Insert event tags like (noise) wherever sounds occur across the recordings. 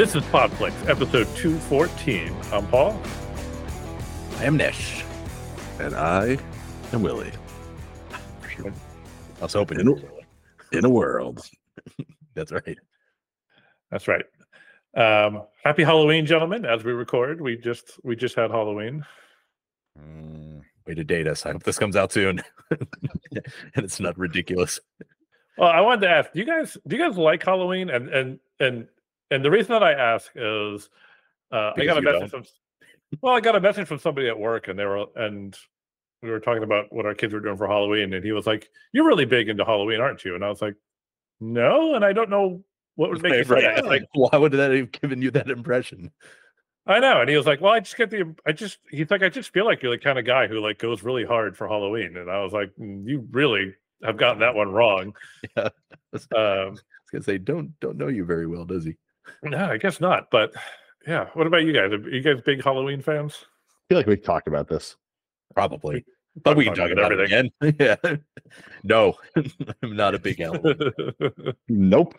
This is Podflix, episode 214. I'm Paul. I am Nish. And I am Willie. I was hoping In a, in a world. (laughs) that's right. That's right. Um, happy Halloween, gentlemen. As we record, we just we just had Halloween. Mm, way to date us. I hope this comes out soon, (laughs) and it's not ridiculous. Well, I wanted to ask, do you guys do you guys like Halloween? And and and and the reason that I ask is uh, I got a message don't. from well, I got a message from somebody at work, and they were and we were talking about what our kids were doing for Halloween, and he was like, "You're really big into Halloween, aren't you?" And I was like, "No," and I don't know what would make you say (laughs) that. Like Why would that have given you that impression? I know, and he was like, "Well, I just get the, I just," he's like, "I just feel like you're the kind of guy who like goes really hard for Halloween," and I was like, "Mm, "You really have gotten that one wrong." (laughs) Yeah. (laughs) I Um, was gonna say, don't don't know you very well, does he? No, I guess not. But yeah, what about you guys? Are you guys big Halloween fans? I feel like we've talked about this. Probably, but we can talk about it again. yeah. (laughs) No, (laughs) I'm not a big Halloween. (laughs) Nope.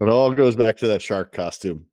It all goes back to that shark costume.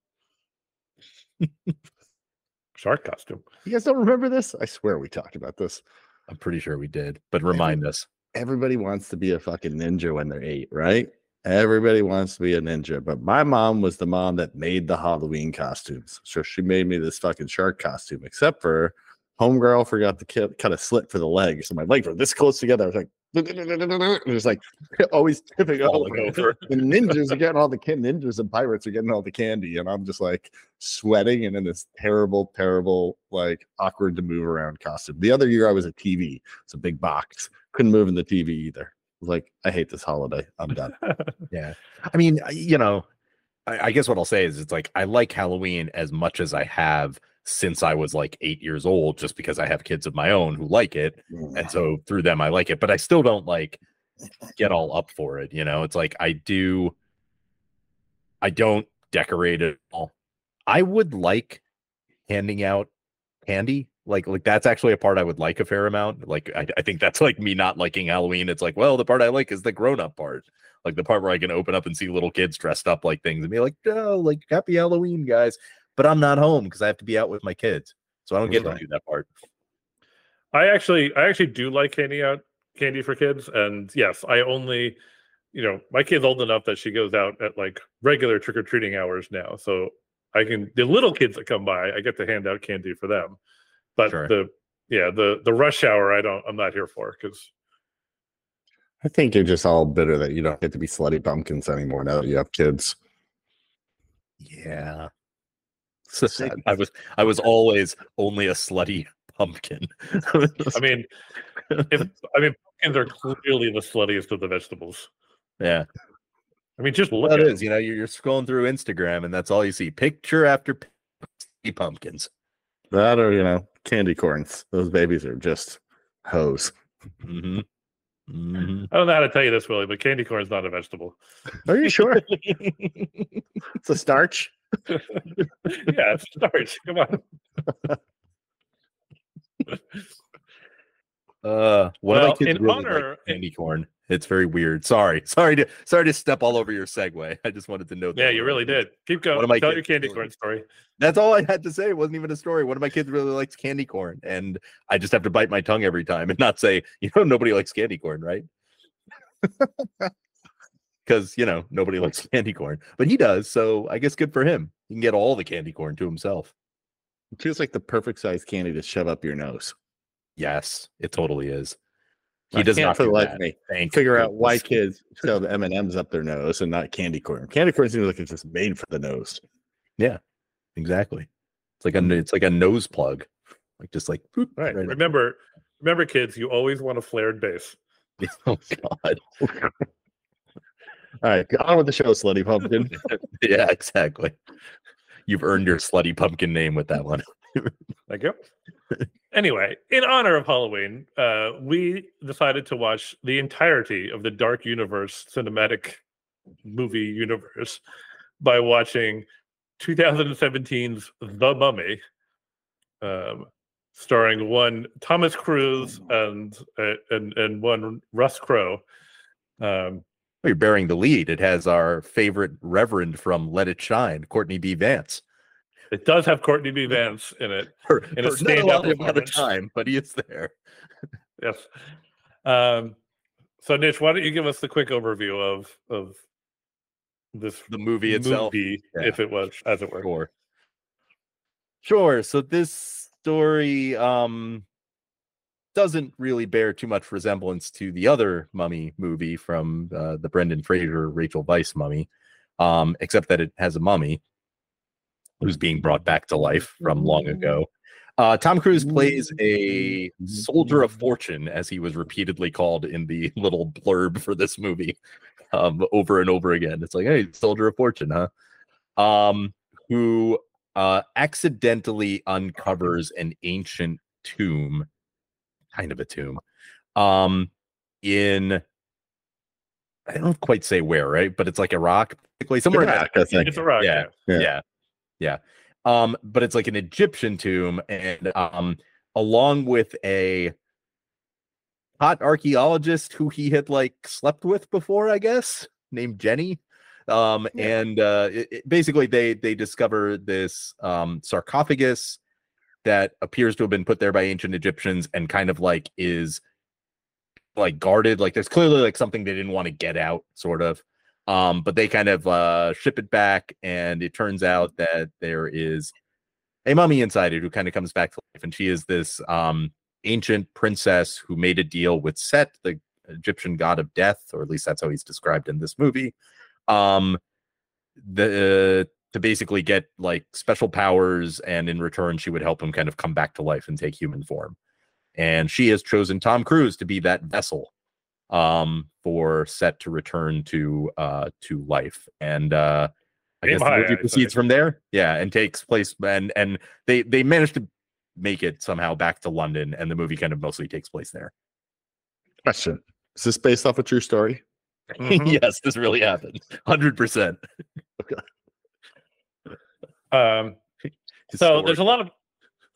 Shark costume. You guys don't remember this? I swear we talked about this. I'm pretty sure we did, but remind us. Everybody wants to be a fucking ninja when they're eight, right? Everybody wants to be a ninja. But my mom was the mom that made the Halloween costumes. So she made me this fucking shark costume, except for homegirl forgot to cut a slit for the leg. So my legs were this close together. I was like, (laughs) it was like (laughs) always tipping over. over. (laughs) the ninjas are getting all the can- ninjas and pirates are getting all the candy, and I'm just like sweating and in this terrible, terrible, like awkward to move around costume. The other year I was a TV. It's a big box. Couldn't move in the TV either. Like, I hate this holiday. I'm done. (laughs) Yeah. I mean, you know, I, I guess what I'll say is it's like I like Halloween as much as I have since I was like eight years old, just because I have kids of my own who like it. And so through them, I like it, but I still don't like get all up for it. You know, it's like I do, I don't decorate it all. I would like handing out candy. Like, like that's actually a part I would like a fair amount. Like, I, I think that's like me not liking Halloween. It's like, well, the part I like is the grown up part like the part where I can open up and see little kids dressed up like things and be like, oh, like happy Halloween, guys. But I'm not home because I have to be out with my kids. So I don't get Right. to do that part. I actually, I actually do like candy out candy for kids, and yes, I only, you know, my kid's old enough that she goes out at like regular trick or treating hours now, so I can the little kids that come by, I get to hand out candy for them, but Sure. the yeah the the rush hour, I don't, I'm not here for because I think you're just all bitter that you don't get to be slutty pumpkins anymore now that you have kids. Yeah. So (laughs) sad. I was I was always only a slutty pumpkin. (laughs) I mean, if I mean pumpkins are clearly the sluttiest of the vegetables. yeah. I mean, just look That at is, you know, you're, you're scrolling through Instagram and that's all you see. Picture after picture, pumpkins. That or, you know, candy corns. Those babies are just hoes. hmm hmm I don't know how to tell you this, Willie, but candy corn is not a vegetable. Are you sure? (laughs) it's a starch. (laughs) yeah, it's starch. Come on. (laughs) Uh, one of Well, my kids in really honor- like candy corn. It's very weird. Sorry, (laughs) sorry to sorry to step all over your segue. I just wanted to note. Yeah, that you really did. Keep going. One of my Tell your candy corn story. That's all I had to say. It wasn't even a story. One of my kids really likes candy corn, and I just have to bite my tongue every time and (laughs) not say, you know, nobody likes candy corn, right? (laughs) Because you know nobody likes candy corn, but he does. So I guess good for him. He can get all the candy corn to himself. It feels like the perfect size candy to shove up your nose. Yes, it totally is. He I does can't not for the life of me Thank figure out why goodness. kids shove M and M's up their nose and not candy corn. Candy corn seems like it's just made for the nose. Yeah, exactly. It's like a hmm. it's like a nose plug, like just like boop, Right. right up. Remember, remember, kids, you always want a flared base. (laughs) Oh God. All right, on with the show, slutty pumpkin. (laughs) yeah, exactly. You've earned your slutty pumpkin name with that one. Thank you. (laughs) anyway, in honor of Halloween, uh, we decided to watch the entirety of the Dark Universe cinematic movie universe by watching 2017's The Mummy, um, starring one Thomas Cruise and uh, and and one Russ Crowe. Um, You're bearing the lead. It has our favorite reverend from Let It Shine, Courtney B. Vance. It does have Courtney B. Vance in it. (laughs) For, In a not a of other performance. time, but he is there. (laughs) Yes. Um, so, Nish, why don't you give us the quick overview of of this The movie itself. movie, Yeah. if it was, as it were. Sure. Sure. So this story um doesn't really bear too much resemblance to the other mummy movie from uh, the Brendan Fraser Rachel Weisz mummy, um, except that it has a mummy who's being brought back to life from long ago. Uh, Tom Cruise plays a soldier of fortune, as he was repeatedly called in the (laughs) little blurb for this movie, um, over and over again. It's like, hey, soldier of fortune, huh? Um, who uh, accidentally uncovers an ancient tomb, kind of a tomb, um, in I don't quite say where, right? But it's like Iraq, basically somewhere in Iraq, I think. It's a rock. Yeah. Yeah. Yeah. Yeah. Um, but it's like an Egyptian tomb, and um, along with a hot archaeologist who he had like slept with before, I guess, named Jenny. Um, Yeah. and uh, it, it- basically they they discover this um sarcophagus that appears to have been put there by ancient Egyptians and kind of like is like guarded. Like there's clearly like something they didn't want to get out, sort of. Um, but they kind of uh ship it back, and it turns out that there is a mummy inside it who kind of comes back to life, and she is this um ancient princess who made a deal with Set, the Egyptian god of death, or at least that's how he's described in this movie. Um, the to basically get like special powers, and in return, she would help him kind of come back to life and take human form. And she has chosen Tom Cruise to be that vessel um for Set to return to uh to life and uh i Aim guess the movie I proceeds say. from there yeah and takes place and and they they managed to make it somehow back to london and the movie kind of mostly takes place there Question: Is this based off a true story? Mhm. (laughs) yes this really happened 100% Okay. Um, (laughs) so there's a lot of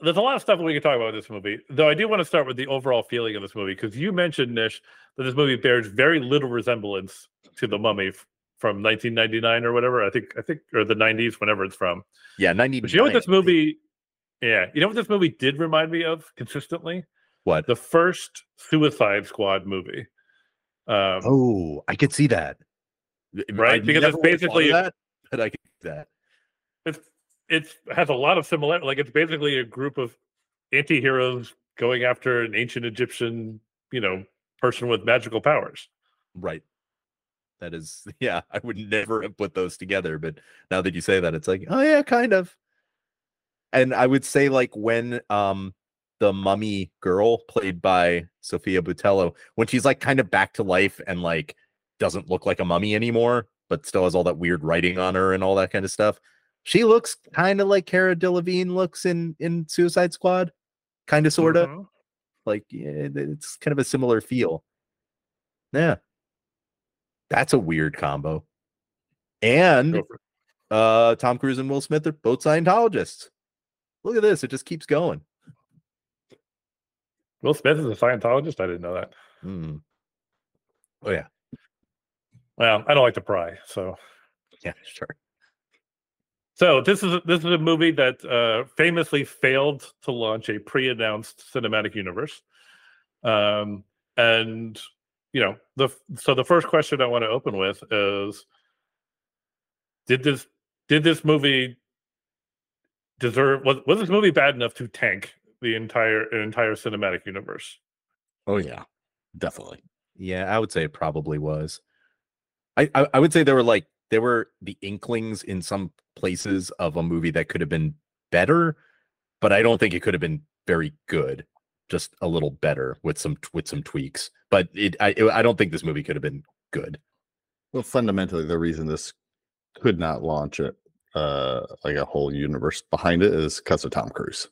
there's a lot of stuff that we can talk about with this movie. Though I do want to start with the overall feeling of this movie because you mentioned Nish that this movie bears very little resemblance to the Mummy f- from 1999 or whatever. I think I think or the 90s, whenever it's from. yeah 90 But you know what this movie? Yeah, you know what this movie did remind me of consistently? what The first Suicide Squad movie. Um, oh i could see that Right, I because it's never would've thought of basically- that but i could see that it's it's has a lot of similarity. like it's basically a group of anti-heroes going after an ancient egyptian you know person with magical powers Right. That is, (laughs) yeah, I would never have put those together, but now that you say that, it's like, oh yeah, kind of. And I would say like when um the mummy girl played by Sofia Boutella, when she's like kind of back to life and like doesn't look like a mummy anymore, but still has all that weird writing on her and all that kind of stuff. She looks kind of like Cara Delevingne looks in in Suicide Squad, kind of sort of Mhm. like it's kind of a similar feel. Yeah. That's a weird combo. And Go for it. uh Tom Cruise and Will Smith are both Scientologists. Look at this, it just keeps going. will smith is a scientologist i didn't know that Hmm. Oh yeah, well i don't like to pry so yeah, sure. So this is this is a movie that uh famously failed to launch a pre-announced cinematic universe um and you know the so the first question i want to open with is did this did this movie deserve was, was this movie bad enough to tank the entire an entire cinematic universe Oh yeah, definitely. Yeah, I would say it probably was. I, I I would say there were like there were the inklings in some places of a movie that could have been better, but I don't think it could have been very good. Just a little better with some with some tweaks. But it I I don't think this movie could have been good. Well, fundamentally, the reason this could not launch it, uh, like a whole universe behind it, is because of Tom Cruise,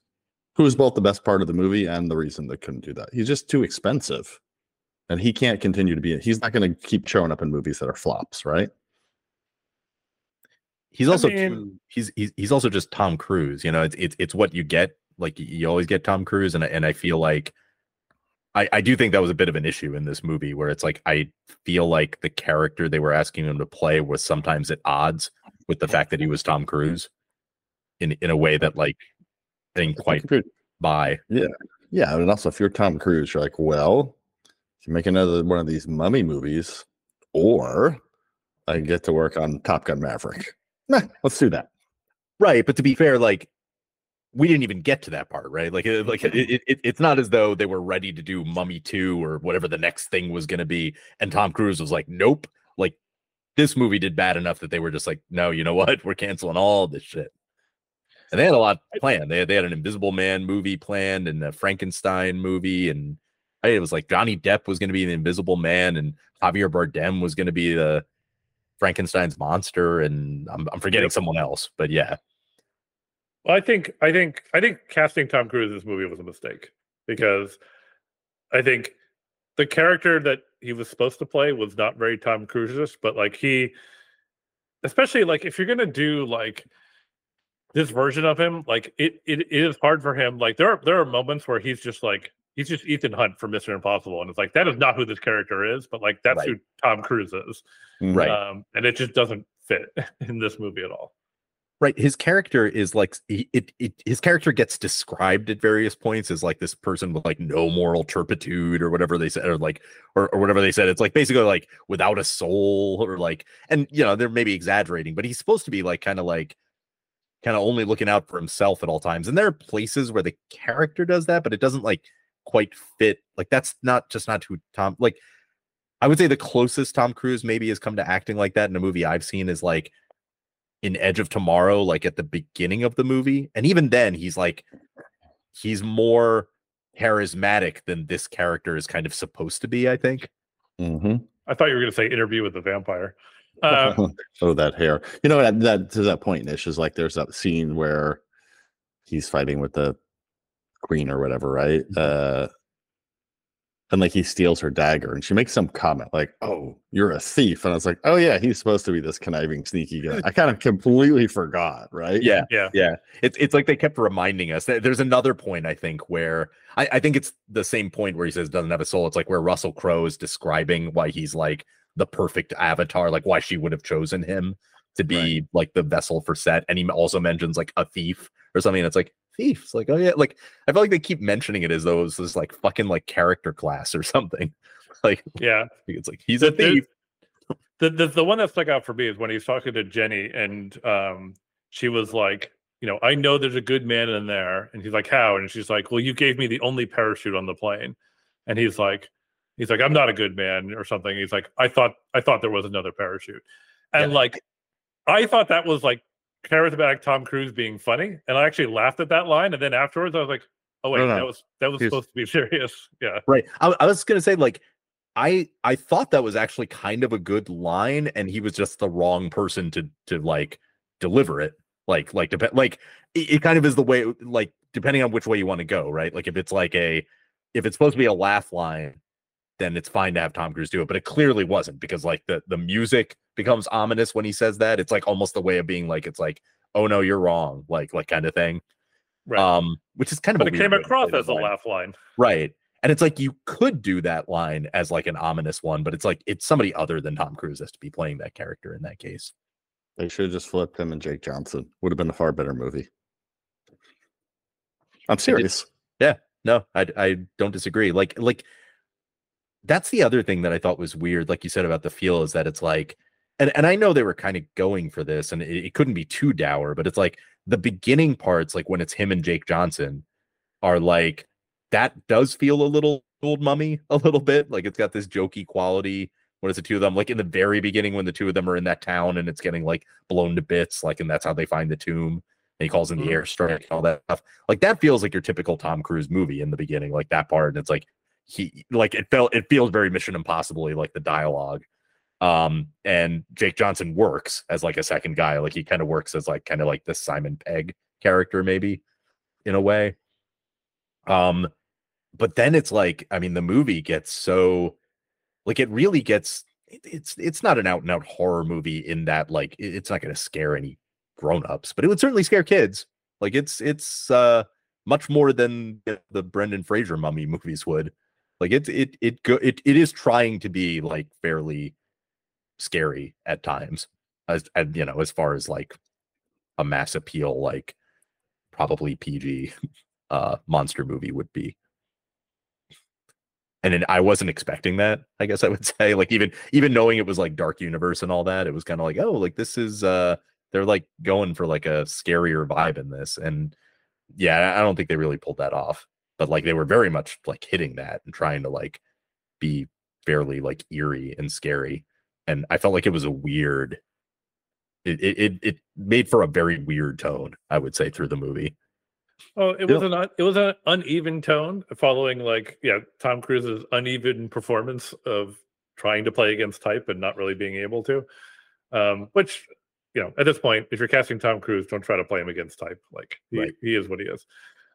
who is both the best part of the movie and the reason they couldn't do that. He's just too expensive, and he can't continue to be. He's not going to keep showing up in movies that are flops, right? He's I also mean- too, he's he's he's also just Tom Cruise. You know, it's it's it's what you get. Like you always get Tom Cruise, and I- and I feel like I, I do think that was a bit of an issue in this movie where it's like I feel like the character they were asking him to play was sometimes at odds with the fact that he was Tom Cruise in in a way that like didn't quite buy. Yeah, yeah, and also if you're Tom Cruise, you're like, well, you make another one of these mummy movies, or I get to work on Top Gun Maverick. Nah, let's do that. Right, but to be fair, like we didn't even get to that part, right? Like, like it, it, it- it's not as though they were ready to do Mummy Two or whatever the next thing was going to be, and Tom Cruise was like, "Nope." Like, this movie did bad enough that they were just like, "No, you know what? (laughs) We're canceling all this shit." And they had a lot planned. They they had an Invisible Man movie planned and a Frankenstein movie, and it was like Johnny Depp was going to be the Invisible Man, and Javier Bardem was going to be the Frankenstein's monster, and I'm, I'm forgetting Yep. someone else, but yeah, Well, I think I think I think casting Tom Cruise in this movie was a mistake because I think the character that he was supposed to play was not very Tom Cruise, but like he, especially like if you're gonna do like this version of him, like it, it, it is hard for him. Like there are there are moments where he's just like he's just Ethan Hunt from Mission Impossible, and it's like that is not who this character is, but like that's Right. who Tom Cruise is, right. um, and it just doesn't fit (laughs) in this movie at all. right his character is like he, it, it his character gets described at various points as like this person with like no moral turpitude or whatever they said or like or, or whatever they said it's like basically like without a soul or like and you know they're maybe exaggerating but he's supposed to be like kind of like kind of only looking out for himself at all times and there are places where the character does that but it doesn't like quite fit like that's not just not who tom like i would say the closest tom cruise maybe has come to acting like that in a movie i've seen is like in Edge of Tomorrow, like at the beginning of the movie. And even then, he's like, he's more charismatic than this character is kind of supposed to be, I think. hmm I thought you were going to say interview with the vampire. Um, (laughs) oh, that hair. You know that, that to that point, Nish is like there's that scene where he's fighting with the queen or whatever, right? Uh, and like he steals her dagger, and she makes some comment like, "Oh, you're a thief," and I was like, "Oh yeah, he's supposed to be this conniving, sneaky guy." I kind of completely forgot, right? Yeah. yeah, Yeah. It's it's like they kept reminding us that there's another point, I think, where I, I think it's the same point where he says doesn't have a soul. It's like where Russell Crowe is describing why he's like the perfect avatar, like why she would have chosen him to be like the vessel for Set. And he also mentions like a thief or something. And it's like thief. It's like, oh yeah, like I feel like they keep mentioning it as though it's this like fucking like character class or (laughs) something. Like yeah. (laughs) it's like he's a The- the- thief. The, the the one that stuck out for me is when he's talking to Jenny, and um, she was like, you know, I know there's a good man in there, and he's like, how? And she's like, well, you gave me the only parachute on the plane, and he's like, he's like, I'm not a good man or something. He's like, I thought I thought there was another parachute, and Yeah. like, I thought that was like charismatic Tom Cruise being funny, and I actually laughed at that line, and then afterwards I was like, oh wait, No, no. that was that was supposed to be (laughs) serious, yeah. Right. I, I was gonna say like I I thought that was actually kind of a good line, and he was just the wrong person to to like deliver it. Like like dep- like it, it kind of is the way like depending on which way you want to go, right? Like if it's like a if it's supposed to be a laugh line, then it's fine to have Tom Cruise do it. But it clearly wasn't because like the the music becomes ominous when he says that. It's like almost the way of being like it's like oh no you're wrong like like kind of thing. Right. Um, which is kind of but a it came across as a line. laugh line. Right. And it's like you could do that line as like an ominous one, but it's like it's somebody other than Tom Cruise has to be playing that character in that case. They should have just flipped him and Jake Johnson. Would have been a far better movie. I'm serious. Yeah. No, I I don't disagree. Like like that's the other thing that I thought was weird, like you said about the feel, is that it's like, and and I know they were kind of going for this, and it, it couldn't be too dour, but it's like the beginning parts, like when it's him and Jake Johnson, are like that does feel a little old mummy a little bit, like it's got this jokey quality. When it's the two of them, like in the very beginning, when the two of them are in that town and it's getting like blown to bits, like, and that's how they find the tomb. And he calls in the Mhm. airstrike and all that stuff. Like that feels like your typical Tom Cruise movie in the beginning, like that part. And it's like he like it felt it feels very Mission Impossible like the dialogue. Um, and Jake Johnson works as like a second guy, like he kind of works as like kind of like the Simon Pegg character, maybe in a way. Um, but then it's like, I mean, the movie gets so like it really gets it's it's not an out and out horror movie in that like it's not going to scare any grown-ups but it would certainly scare kids like it's it's uh much more than the- the brendan fraser mummy movies would Like it's it it go it, it is trying to be like fairly scary at times. As and you know, as far as like a mass appeal, like probably PG (laughs) uh monster movie would be. And then I wasn't expecting that, I guess I would (laughs) say. Like even even knowing it was like dark universe and all that, it was kind of like, oh, like this is uh they're like going for like a scarier vibe in this. And yeah, I don't think they really pulled that off. But like they were very much like hitting that and trying to like be fairly like eerie and scary. And I felt like it was a weird it it it made for a very weird tone, I would say, through the movie. Oh, it was an it was an uneven tone following like yeah Tom Cruise's uneven performance of trying to play against type and not really being able to. Um, which you know at this point, if you're casting Tom Cruise, don't try to play him against type. Like he, Right. he is what he is.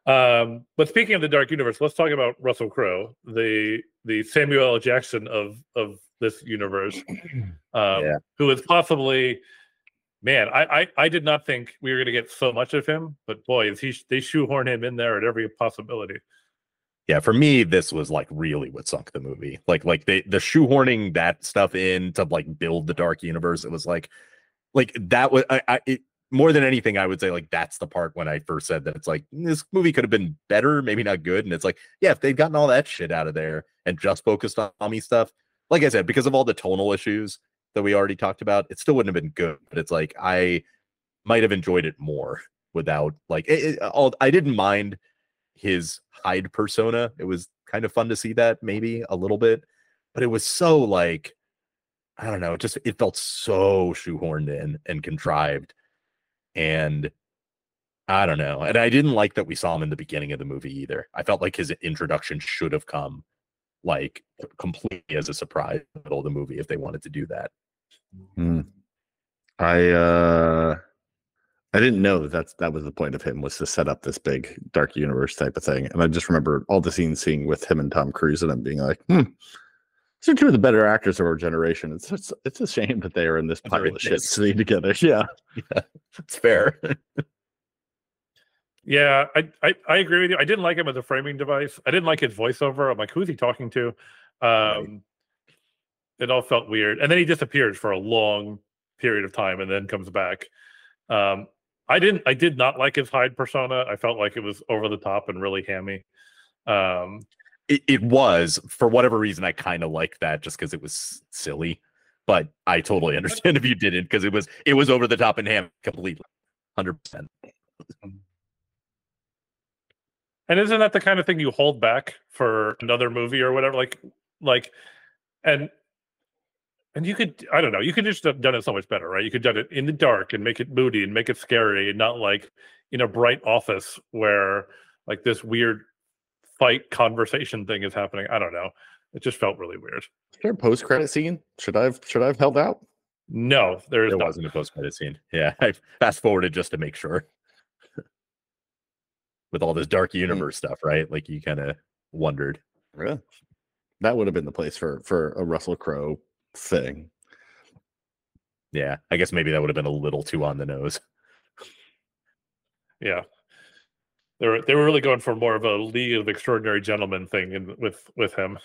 Um, but speaking of the Dark Universe, let's talk about Russell Crowe, the the Samuel L. Jackson of of this universe, (clears throat) um, Yeah. who is possibly man. I, I I did not think we were going to get so much of him, but boy, is he they shoehorn him in there at every possibility. yeah for me this was like really what sunk the movie like like they the shoehorning that stuff in to like build the dark universe it was like like that was i, I it, more than anything i would say like that's the part when i first said that it's like mm, this movie could have been better maybe not good and it's like yeah if they'd gotten all that shit out of there and just focused on Tommy stuff like i said because of all the tonal issues that we already talked about it still wouldn't have been good but it's like i might have enjoyed it more without like it, it, all i didn't mind his Hyde persona. It was kind of fun to see that maybe a little bit, but it was so like I don't know, it just it felt so shoehorned in and contrived. And I don't know. And I didn't like that we saw him in the beginning of the movie either. I felt like his introduction should have come like completely as a surprise in the middle of the movie if they wanted to do that. Hmm. I uh I didn't know that that's that was the point of him was to set up this big dark universe type of thing. And I just remember all the scenes seeing with him and Tom Cruise and I'm being like, hmm, these are two of the better actors of our generation. It's it's, it's a shame that they are in this They're pile of shit this. scene together. (laughs) Yeah. (laughs) It's fair. Yeah, I, I I agree with you. I didn't like him as a framing device. I didn't like his voiceover. I'm like, who's he talking to? Um, It all felt weird, and then he disappears for a long period of time, and then comes back. Um, I didn't. I did not like his Hyde persona. I felt like it was over the top and really hammy. Um, it, it was for whatever reason i kind of liked that just because it was silly but i totally understand if you didn't because it was it was over the top and ham completely 100% mm. And isn't that the kind of thing you hold back for another movie or whatever? Like, like, and and you could, I don't know, you could just have done it so much better, right? You could done it in the dark and make it moody and make it scary, and not like in a bright office where like this weird fight conversation thing is happening. I don't know. It just felt really weird. Is there a post credit scene? Should I have should I have held out? No, there is there not. wasn't a post-credit scene yeah (laughs) i fast forwarded just to make sure (laughs) with all this dark hmm. universe stuff right like you kind of wondered Yeah. That would have been the place for for a Russell Crowe thing. yeah i guess maybe that would have been a little too on the nose Yeah. They were they were really going for more of a League of Extraordinary Gentlemen thing in, with with him.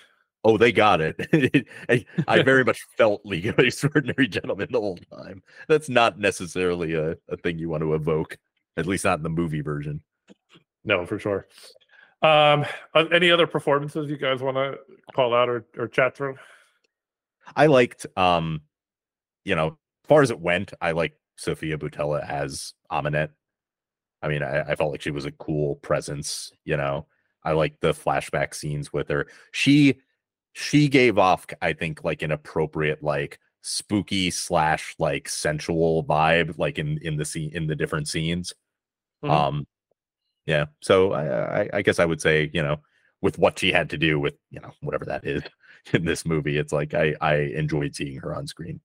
oh they got it (laughs) I, I (laughs) very much felt league of extraordinary gentlemen the whole time that's not necessarily a, a thing you want to evoke at least not in the movie version No, for sure. Um, any other performances you guys want to call out or, or chat through? I liked, um, you know, as far as it went, I liked Sofia Boutella as Ahmanet. I mean, I, I felt like she was a cool presence. You know, I liked the flashback scenes with her. She she gave off, I think, like an appropriate, like spooky slash like sensual vibe, like in in the scene in the different scenes. Mhm. Um, yeah. So I, I I guess I would say, you know, with what she had to do with you know whatever that is (laughs) in this movie, it's like I I enjoyed seeing her on screen.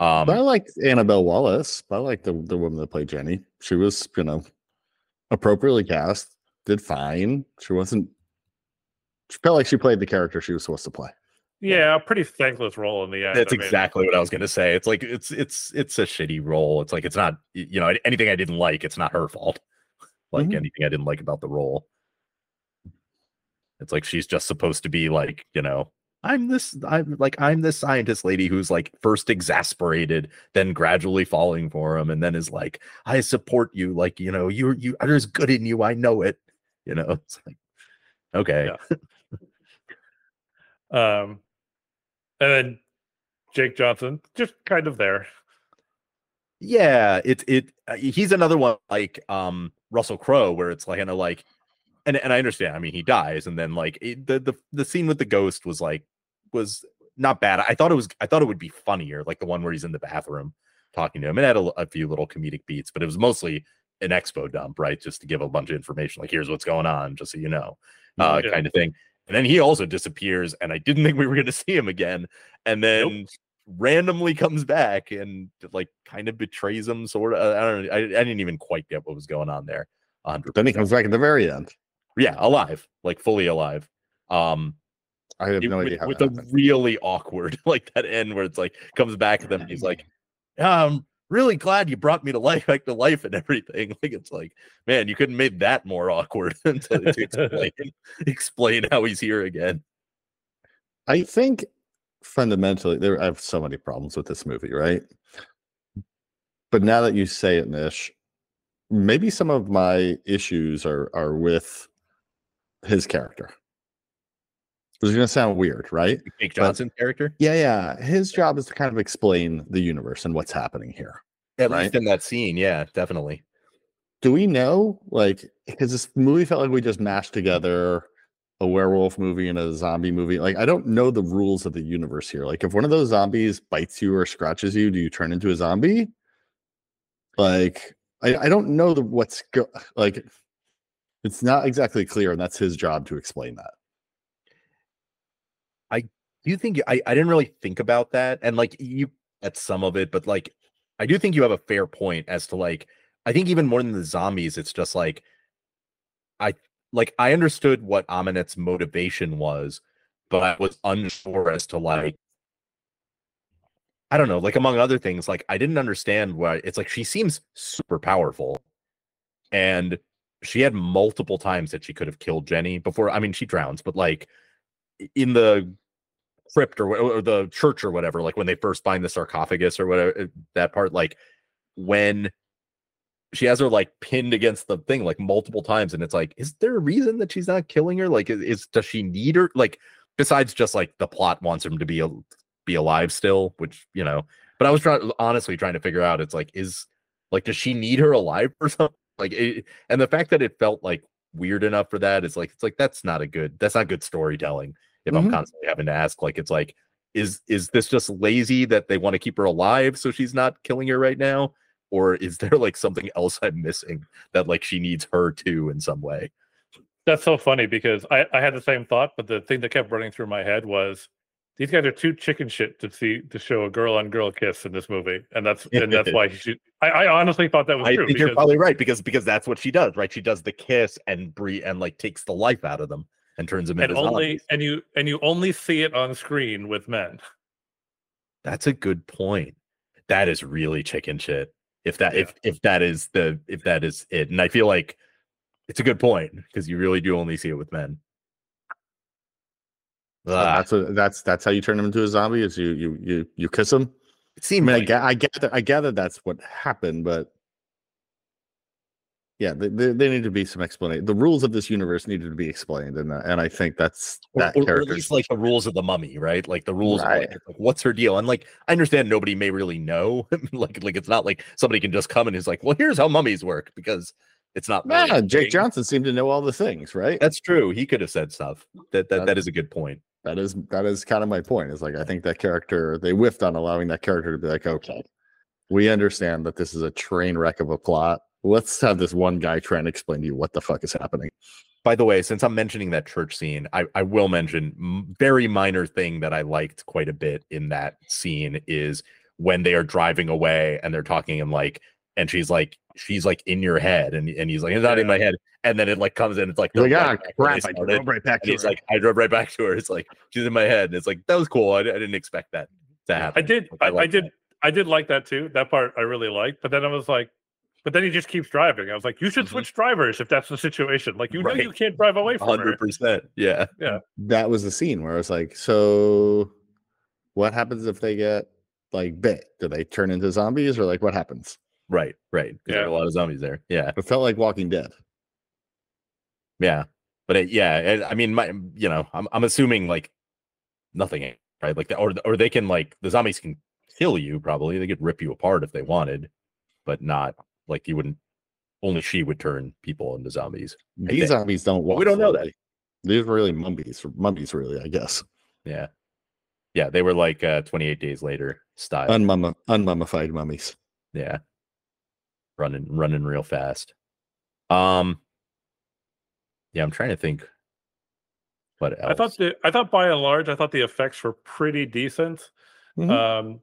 Um, But I liked Annabelle Wallis. I like the the woman that played Jenny. She was, you know, appropriately cast, did fine. She wasn't she felt like she played the character she was supposed to play. Yeah, a pretty thankless role in the end. That's I mean, exactly what I was gonna say. It's like it's it's it's a shitty role. It's like it's not you know anything I didn't like. It's not her fault. (laughs) Like Mhm. anything I didn't like about the role. It's like she's just supposed to be like, you know, I'm this I'm like I'm this scientist lady who's like first exasperated, then gradually falling for him, and then is like, I support you, like, you know, you're you there's good in you, I know it. You know, it's like okay. Yeah. um and then Jake Johnson just kind of there. Yeah, it's it. Uh, he's another one like um Russell Crowe, where it's like kind of like, and and I understand. I mean, he dies, and then like it, the the the scene with the ghost was like was not bad. I thought it was. I thought it would be funnier, like the one where he's in the bathroom talking to him. It had a, a few little comedic beats, but it was mostly an expo dump, right? Just to give a bunch of information, like here's what's going on, just so you know, uh, yeah. kind of thing. And then he also disappears, and I didn't think we were going (laughs) to see him again. And then nope randomly comes back and like kind of betrays him sort of i don't know I, I didn't even quite get what was going on there 100 then he comes back at the very end yeah alive like fully alive. Um i have no it, idea with, with a really awkward (laughs) like that end where it's like comes back to them he's like i'm really glad you brought me to life back to life and everything. (laughs) Like it's like man you couldn't make that more awkward (laughs) until to explain, explain how he's here again. I think fundamentally there I have so many problems with this movie, right? But now that you say it, Nish, maybe some of my issues are are with his character. This is gonna sound weird, right? Jake Johnson character? Yeah, yeah. His job is to kind of explain the universe and what's happening here. At right? least in that scene, yeah, definitely. Do we know, like, because this movie felt like we just mashed together a werewolf movie and a zombie movie. Like I don't know the rules of the universe here. Like if one of those zombies bites you or scratches you, do you turn into a zombie? Like I, I don't know the what's go- like it's not exactly clear, and that's his job to explain that. I do think I, I didn't really think about that. And like you at some of it, but like I do think you have a fair point as to like I think even more than the zombies, it's just like I like I understood what Ahmanet's motivation was, but I was unsure as to like I don't know, like among other things, like I didn't understand why it's like she seems super powerful. And she had multiple times that she could have killed Jenny before. I mean, she drowns, but like in the crypt or, or the church or whatever, like when they first find the sarcophagus or whatever, uh, that part, like when she has her like pinned against the thing like multiple times and it's like is there a reason that she's not killing her like is, is does she need her like besides just like the plot wants him to be a, be alive still which you know but i was trying honestly trying to figure out it's like is like does she need her alive (laughs) or something like it, and the fact that it felt like weird enough for that is like it's like that's not a good that's not good storytelling if mm-hmm. i'm constantly having to ask like it's like is is this just lazy that they want to keep her alive so she's not killing her right now or is there like something else I'm missing that like she needs her too in some way? That's so funny because I, I had the same thought, but the thing that kept running through my head was these guys are too chicken shit to see to show a girl on girl kiss in this movie, and that's and that's why she. I, I honestly thought that was I true. think because, you're probably right because because that's what she does, right? She does the kiss and breathe and like takes the life out of them and turns them and into only zombies. and you and you only see it on screen with men. That's a good point. That is really chicken shit if that yeah. if if that is the if that is it and i feel like it's a good point because you really do only see it with men that's that's that's how you turn him into a zombie is you you you you kiss him it seems I, mean, like... I, gather i gather that's what happened but yeah, they, they, they, need to be some explanation. The rules of this universe needed to be explained, and uh, and I think that's that or, character. At least like the rules of the mummy, right? Like the rules. Right. Like, what's her deal? And like I understand nobody may really know. (laughs) like like it's not like somebody can just come and is like, well, here's how mummies work because it's not. Really yeah, Jake Johnson seemed to know all the things, right? That's true. He could have said stuff. That that, that is a good point. That is that is kind of my point. Is like I think that character they whiffed on allowing that character to be like, okay, we understand that this is a train wreck of a plot let's have this one guy try and explain to you what the fuck is happening. By the way, since I'm mentioning that church scene, I, I will mention very minor thing that I liked quite a bit in that scene is when they are driving away and they're talking and like and she's like she's like in your head and, and he's like it's not yeah. in my head and then it like comes in it's like, like ah, crap, I drove right back to he's her. like I drove right back to her it's like she's in my head and it's like that was cool I, I didn't expect that to happen I did I, I, did that. I did like that too that part I really liked but then I was like but then he just keeps driving. I was like, you should Mhm. switch drivers if that's the situation. Like you know you can't drive away from her. Hundred percent. Yeah. Yeah that was the scene where I was like, so what happens if they get like bit? Do they turn into zombies or like what happens? Right. Right. 'cause there are Yeah. a lot of zombies there. Yeah. It felt like Walking Dead. Yeah. But it, yeah, it, I mean, my, you know, I'm, I'm assuming like nothing, right? Like, the, or, or they can like, the zombies can kill you probably. They could rip you apart if they wanted, but not like you wouldn't, only she would turn people into zombies. These zombies don't walk. We don't know that. These were really mummies, mummies, really, I guess. Yeah. Yeah. They were like uh, 28 days later style. Unmumma, unmummified mummies. yeah. Running, running real fast. Um, yeah, I'm trying to think what else. I thought the I thought by and large, I thought the effects were pretty decent. Mhm. Um,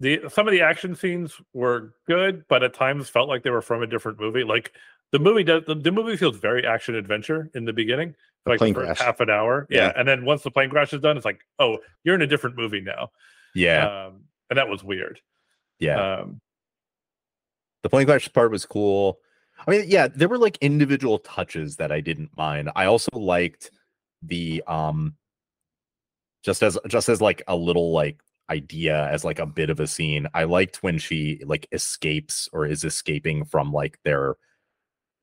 the some of the action scenes were good, but at times felt like they were from a different movie. Like the movie does, the, the movie feels very action adventure in the beginning, The like plane crash. half an hour. Yeah. Yeah. and then once the plane crash is done, it's like, oh, you're in a different movie now. yeah, um, and that was weird. yeah. Um, the plane crash part was cool. I mean, yeah, there were like individual touches that I didn't mind. I also liked the um just as just as like a little like idea as like a bit of a scene. I liked when she like escapes or is escaping from like their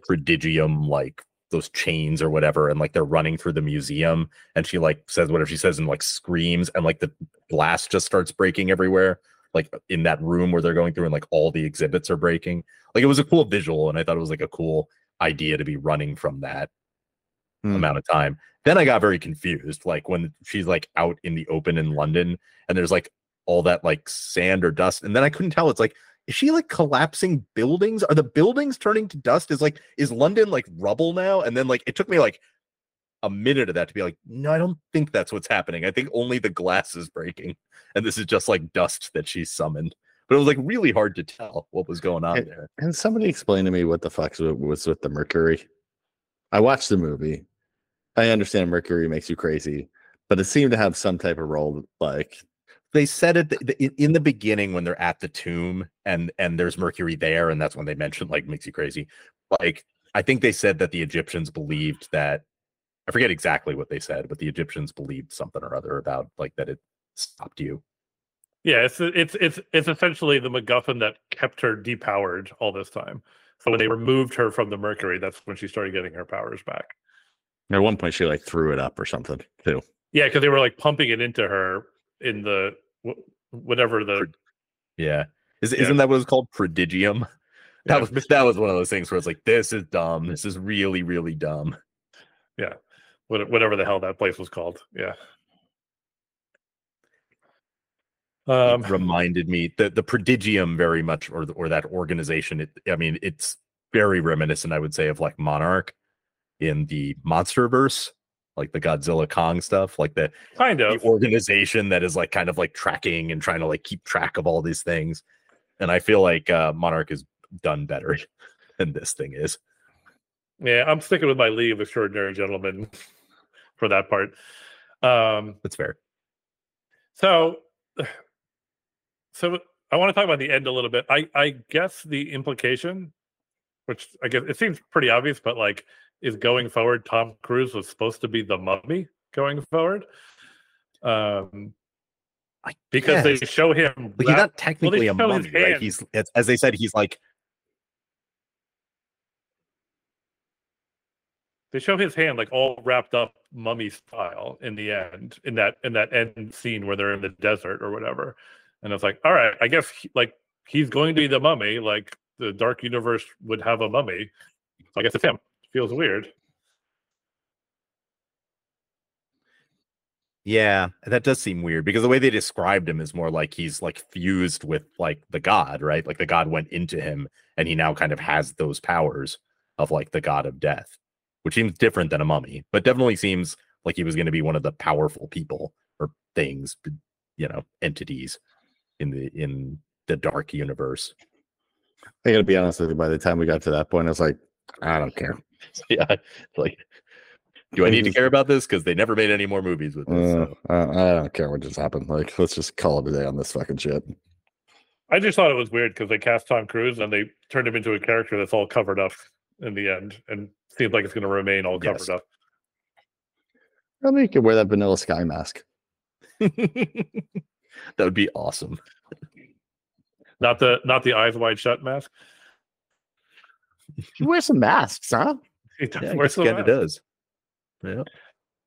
prodigium like those chains or whatever and like they're running through the museum and she like says whatever she says and like screams and like the glass just starts breaking everywhere like in that room where they're going through and like all the exhibits are breaking. Like it was a cool visual and i thought it was like a cool idea to be running from that Hmm. amount of time. Then i got very confused like when she's like out in the open in london and there's like all that like sand or dust and then i couldn't tell it's like is she like collapsing buildings? Are the buildings turning to dust? Is like is london like rubble now? And then like it took me like a minute of that to be like no i don't think that's what's happening i think only the glass is breaking and this is just like dust that she's summoned but it was like really hard to tell what was going on there And somebody explain to me what the fuck was- with the mercury. I watched the movie. I understand mercury makes you crazy, but it seemed to have some type of role. Like, they said it th- in the beginning when they're at the tomb and and there's mercury there and that's when they mentioned like makes you crazy like i think they said that the egyptians believed that i forget exactly what they said but the egyptians believed something or other about like that it stopped you yeah, it's it's it's it's essentially the MacGuffin that kept her depowered all this time. So when they removed her from the Mercury, that's when she started getting her powers back. at one point, she like threw it up or something too. Yeah, because they were like pumping it into her in the whatever the yeah is, Yeah. isn't that what it's called prodigium that Yeah, was that was one of those things where it's like this is dumb this is really really dumb what- whatever the hell that place was called. Yeah. Um, reminded me the the prodigium very much or the- or that organization it, i mean it's very reminiscent i would say of like monarch in the monster verse like the godzilla kong stuff like the, kind the of. organization that is like kind of like tracking and trying to like keep track of all these things and i feel like uh monarch is done better (laughs) than this thing is Yeah, I'm sticking with my League of Extraordinary Gentlemen (laughs) for that part. Um, that's fair so, (sighs) so I want to talk about the end a little bit. I I guess the implication, which I guess it seems pretty obvious, but like, is going forward, Tom Cruise was supposed to be the mummy going forward. Um, because they show him. Like he's not technically a mummy, right? He's as they said, he's like they show his hand like all wrapped up mummy style in the end in that in that end scene where they're in the desert or whatever. And it's like all right i guess he- like he's going to be the mummy like the dark universe would have a mummy. So i guess it's him. Feels weird. Yeah, that does seem weird because the way they described him is more like he's like fused with like the god, right? Like the god went into him and he now kind of has those powers of like the god of death, which seems different than a mummy, but definitely seems like he was going to be one of the powerful people or things, you know, entities in the in the dark universe. I gotta be honest with you. By the time we got to that point, I was like, I don't care. (laughs) yeah, like do I need to care about this because they never made any more movies with this? Uh, so. I, I don't care what just happened. Like, let's just call it a day on this fucking shit. I just thought it was weird because they cast Tom Cruise and they turned him into a character that's all covered up in the end, and seems like it's going to remain all covered Yes. up. I mean, you could wear that Vanilla Sky mask. (laughs) that would be awesome. Not the not the eyes wide shut mask. You wear some masks, huh? (laughs) He does Yeah, wear some kind of mask. does. Yeah.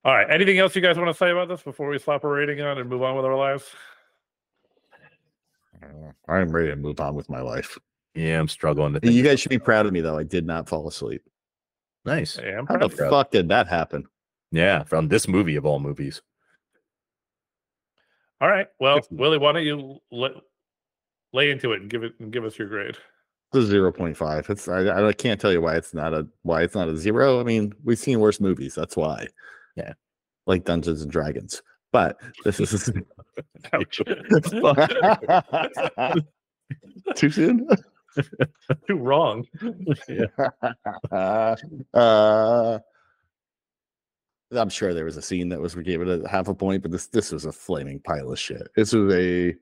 All right. Anything else you guys want to say about this before we slap a rating on and move on with our lives? Uh, I'm ready to move on with my life. Yeah, I'm struggling to think. You guys should be proud of me, though. I did not fall asleep. nice. Hey, I'm How proud the of fuck did that happen? Yeah, from this movie of all movies. All right. Well, Willie, why don't you lay, lay into it and give it and give us your grade? It's a zero point five. It's I, I can't tell you why it's not a why it's not a zero. I mean, we've seen worse movies. That's why. Yeah. Like Dungeons and Dragons. But this is (laughs) Ouch. (laughs) too soon. (laughs) (laughs) Too wrong. (laughs) uh, I'm sure there was a scene that was we gave it a half a point, but this this was a flaming pile of shit. This was a it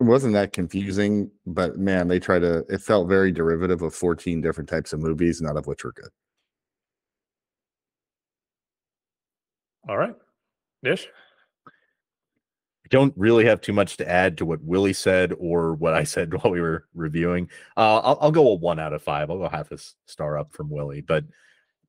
wasn't that confusing, but man, they try to it felt very derivative of 14 different types of movies, none of which were good. All right. Nish? Don't really have too much to add to what Willie said or what I said (laughs) while we were reviewing. Uh, I'll, I'll go a one out of five. I'll go half a star up from Willie. But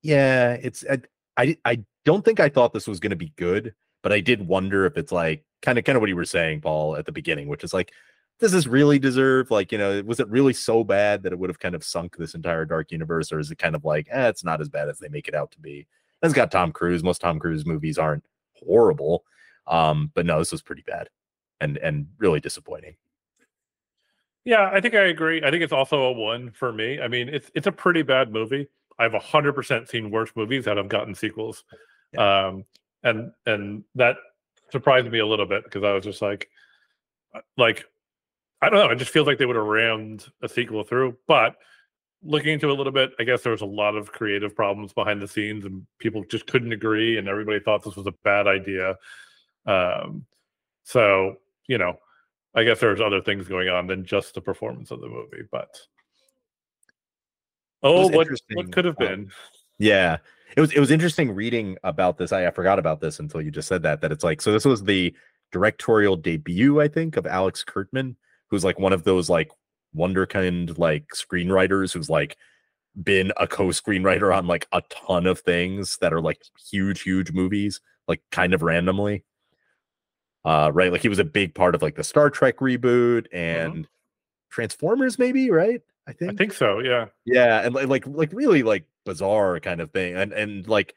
yeah, it's I I, I don't think I thought this was going to be good, but I did wonder if it's like kind of kind of what you were saying, Paul, at the beginning, which is like, does this really deserve like you know was it really so bad that it would have kind of sunk this entire dark universe, or is it kind of like eh, it's not as bad as they make it out to be? And It's got Tom Cruise. Most Tom Cruise movies aren't horrible. Um, but no, this was pretty bad and and really disappointing. Yeah, I think I agree. I think it's also a one for me. I mean, it's it's a pretty bad movie. I've hundred percent seen worse movies that have gotten sequels. Um and and that surprised me a little bit because I was just like uh, like I don't know, it just feels like they would have rammed a sequel through. But looking into it a little bit, I guess there was a lot of creative problems behind the scenes and people just couldn't agree and everybody thought this was a bad idea. Um so, you know, I guess there's other things going on than just the performance of the movie, but oh, what what could have um, been? Yeah. It was it was interesting reading about this. I, I forgot about this until you just said that. That it's like so this was the directorial debut, I think, of Alex Kurtzman, who's like one of those like wonderkind like screenwriters who's like been a co-screenwriter on like a ton of things that are like huge, huge movies, like kind of randomly. Uh right. Like he was a big part of like the Star Trek reboot and Transformers, maybe, right? I think. I think so. Yeah. Yeah, and like like really like bizarre kind of thing, and and like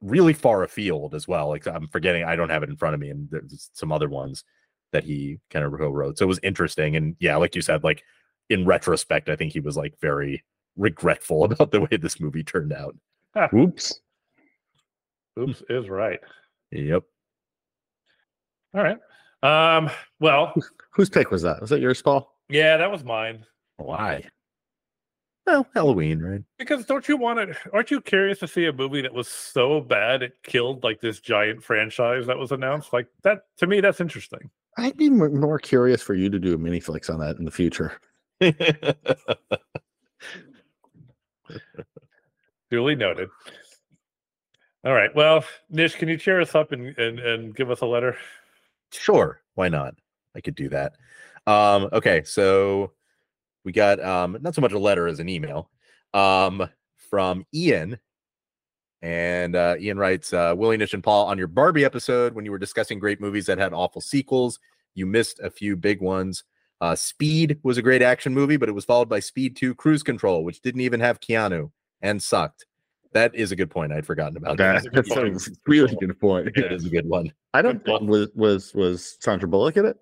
really far afield as well. Like I'm forgetting, I don't have it in front of me, and there's some other ones that he kind of wrote. So it was interesting, and yeah, like you said, like in retrospect, I think he was like very regretful (laughs) about the way this movie turned out. (laughs) Oops. Oops is right. Yep. All right. Um. Well, Whose pick was that? Was that yours, Paul? yeah, that was mine. Why? Well, Halloween, right? Because don't you want to? Aren't you curious to see a movie that was so bad it killed like this giant franchise that was announced? Like that to me, that's interesting. I'd be more, curious for you to do a mini flicks on that in the future. (laughs) Duly noted. All right. Well, Nish, can you cheer us up and and, and give us a letter? Sure, why not? I could do that. Um, okay, so we got um not so much a letter as an email um from Ian. And uh, Ian writes, uh, Willie Nish and Paul, on your Barbie episode, when you were discussing great movies that had awful sequels, you missed a few big ones. Uh, Speed was a great action movie, but it was followed by Speed 2 Cruise Control, which didn't even have Keanu and sucked. That is a good point. I'd forgotten about that. That's a (laughs) really good point. That is a good one. I don't Good was was was Sandra Bullock in it?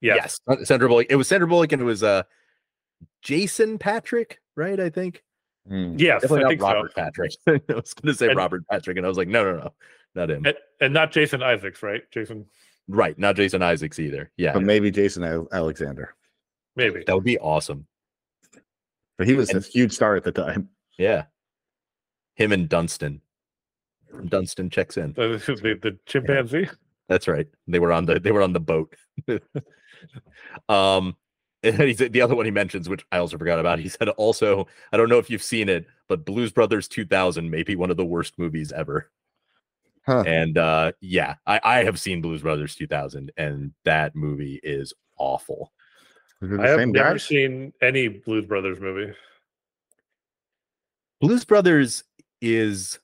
Yes. Yes, Sandra Bullock. It was Sandra Bullock, and it was uh Jason Patric, right? I think Yes. definitely I not think Robert so. Patrick. (laughs) I was going to say And- Robert Patrick, and I was like, no, no, no, not him. And, and not Jason Isaacs, right? Jason, right, not Jason Isaacs either. Yeah, But maybe Jason Alexander. maybe. that would be awesome. But he was And- a huge star at the time. Yeah, him and Dunston. Dunston checks in. The, the, the chimpanzee. That's right. They were on the they were on the boat. (laughs) um and then he said the other one he mentions, which I also forgot about. He said also, I don't know if you've seen it, but Blues Brothers 2000 may be one of the worst movies ever. Huh. And uh yeah, I, I have seen Blues Brothers 2000, and that movie is awful. Is I have same never guys? seen any Blues Brothers movie. Blues Brothers is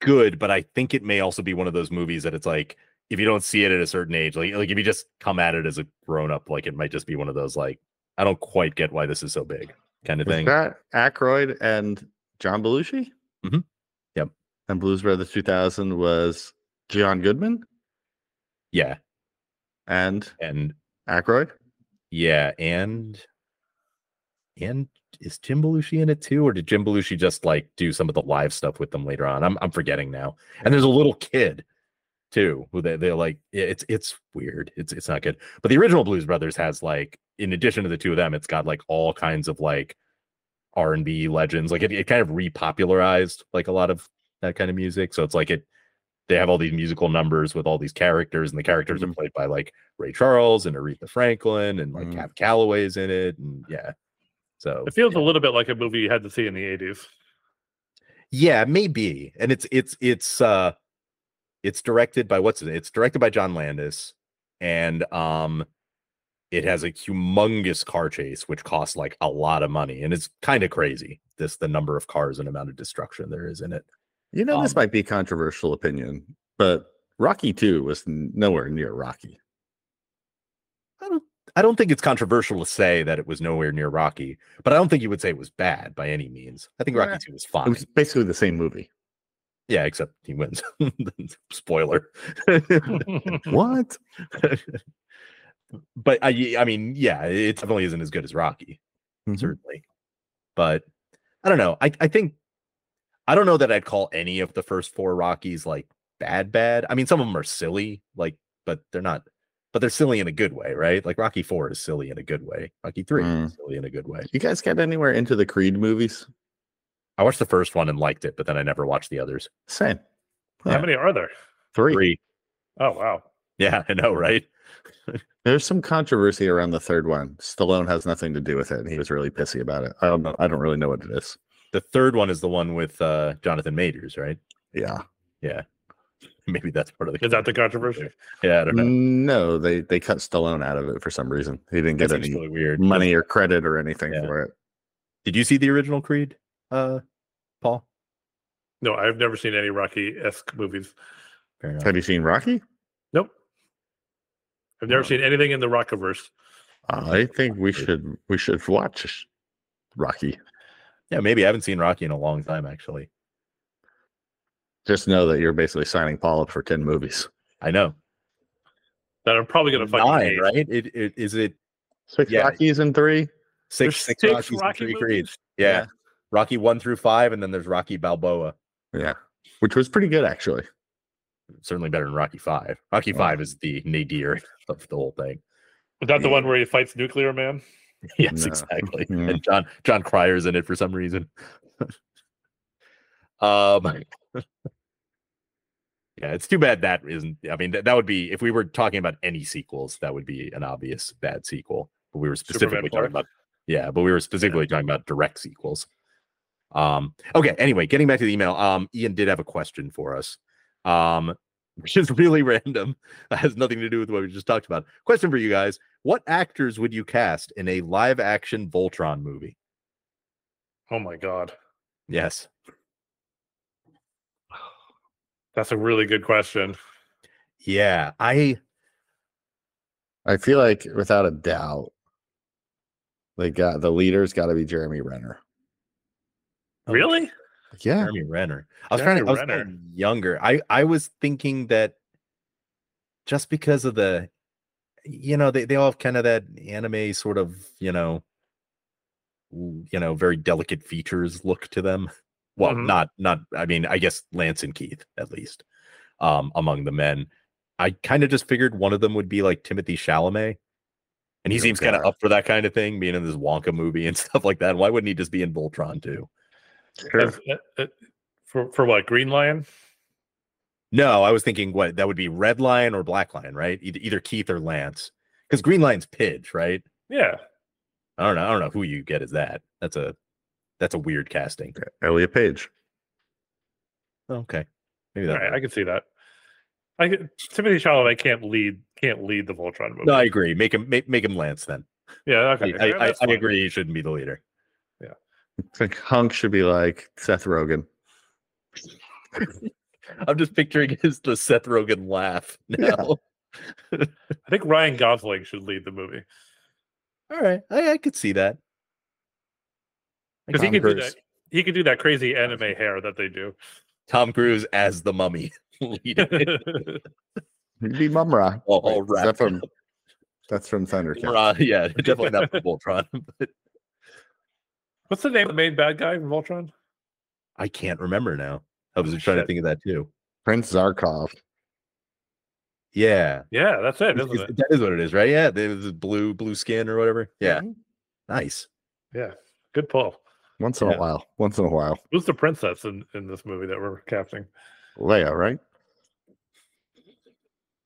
good, but I think it may also be one of those movies that it's like if you don't see it at a certain age, like like if you just come at it as a grown up, like it might just be one of those like I don't quite get why this is so big kind of Was thing. that Aykroyd and John Belushi? Mm-hmm. Yep. And Blues Brothers 2000 was John Goodman yeah, and and Aykroyd. yeah, and and is Jim Belushi in it too, or did Jim Belushi just like do some of the live stuff with them later on? I'm I'm forgetting now. And there's a little kid too who they they're like it's it's weird. It's it's not good. But the original Blues Brothers has like in addition to the two of them, it's got like all kinds of like R and B legends. Like it, it kind of repopularized like a lot of that kind of music. So it's like it they have all these musical numbers with all these characters, and the characters Mhm. are played by like Ray Charles and Aretha Franklin, and like Mhm. Cab Calloway's in it, and yeah. So It feels a little bit like a movie you had to see in the 80s. yeah, maybe. And it's it's it's uh it's directed by what's it? It's directed by John Landis, and um it has a humongous car chase which costs like a lot of money and it's kind of crazy this the number of cars and amount of destruction there is in it You know, this Um, might be controversial opinion, but Rocky 2 was nowhere near Rocky. I don't I don't think it's controversial to say that it was nowhere near Rocky, but I don't think you would say it was bad by any means. I think Rocky Yeah. 2 was fine. It was basically the same movie. yeah, except he wins. (laughs) Spoiler. (laughs) (laughs) What? but I I mean, yeah, it definitely isn't as good as Rocky, Mhm. certainly. But I don't know. I I think I don't know that I'd call any of the first four Rockies like bad bad. I mean, some of them are silly, like, but they're not but they're silly in a good way, right? Like Rocky 4 is silly in a good way. Rocky 3 is silly in a good way. You guys get anywhere into the Creed movies? I watched the first one and liked it, but then I never watched the others. Same. How many are there? Three. Three. Oh, wow. Yeah, I know, right? (laughs) There's some controversy around the third one. Stallone has nothing to do with it, and he was really pissy about it. I don't know. I don't really know what it is. The third one is the one with uh Jonathan Majors, right? Yeah. Yeah. (laughs) Maybe that's part of the Is that the controversy? Yeah, I don't know. No, they they cut Stallone out of it for some reason. He didn't get seems any really weird. money or credit or anything Yeah. for it. Did you see the original Creed, uh, Paul? No, I've never seen any Rocky esque movies. Have you seen Rocky? Nope. I've never Oh. seen anything in the Rockiverse. I think we should we should watch Rocky. Yeah, maybe I haven't seen Rocky in a long time, actually. Just know that you're basically signing Paul up for ten movies. I know. That I'm probably going to fucking Nine, hate. right? It, it is it Six Yeah. Rockies and three. six There's six, six Rockies and three movies? Creeds. Yeah. Yeah. Rocky one through five, and then there's Rocky Balboa. Yeah, which was pretty good actually. Certainly better than Rocky five. Rocky Oh. five is the nadir (laughs) of the whole thing. Is that the one where he fights Nuclear Man? (laughs) Yes, No. exactly. Mm. And John Jon Cryer's in it for some reason. (laughs) um Yeah, it's too bad that isn't I mean that, that would be if we were talking about any sequels, that would be an obvious bad sequel. But we were specifically talking about yeah, but we were specifically talking about direct sequels. Um okay, anyway, getting back to the email, um Ian did have a question for us. Um (laughs) which is really random. That has nothing to do with what we just talked about. Question for you guys. What actors would you cast in a live action Voltron movie? Oh my god, Yes. That's a really good question. Yeah. I I feel like without a doubt, they got the leader's got to be Jeremy Renner. Really? Yeah, Jeremy Renner. I was trying to I Jeremy was Renner. younger. I I was thinking that just because of the you know, they, they all have kind of that anime sort of, you know, you know, very delicate features look to them. Well, Mhm. not not I mean, I guess Lance and Keith at least. Um among the men. I kind of just figured one of them would be like Timothée Chalamet. And he seems kind of up for that kind of thing, being in this Wonka movie and (laughs) stuff like that. Why wouldn't he just be in Voltron too? sure. Uh, uh, for for what? Green Lion? No, I was thinking what that would be Red Lion or Black Lion, right? Either, either Keith or Lance, because Green Lion's Pidge, right? Yeah. I don't know. I don't know who you get as that. That's a that's a weird casting. Elliot Page. Okay, maybe that. right, I can see that. I can, Timothée Chalamet can't lead can't lead the Voltron movie. no, I agree. Make him make, make him Lance then. yeah, okay. I, I, that's I agree. He shouldn't be the leader. I think Hunk should be like Seth Rogen. (laughs) I'm just picturing his the Seth Rogen laugh (laughs) now. I think Ryan Gosling should lead the movie All right, I, I could see that. Because he Tom could do that. He could do that crazy anime hair that they do. Tom Cruise as the mummy. (laughs) leading it. He'd be Mumm-Ra. all, all Wait, that wrapped from, that's from Thundercat. Ra- yeah, definitely not from Voltron. (laughs) But What's the name of the main bad guy from Voltron? I can't remember now. I was trying to think of that too. Prince Zarkov. Oh, Yeah, Yeah, that's it, isn't Is- it? that is what it is, right? Yeah, the the blue blue skin or whatever. Yeah, Mhm. nice. Yeah. Good pull. Once in Yeah. a while. Once in a while. Who's the princess in, in this movie that we're casting? Leia, right?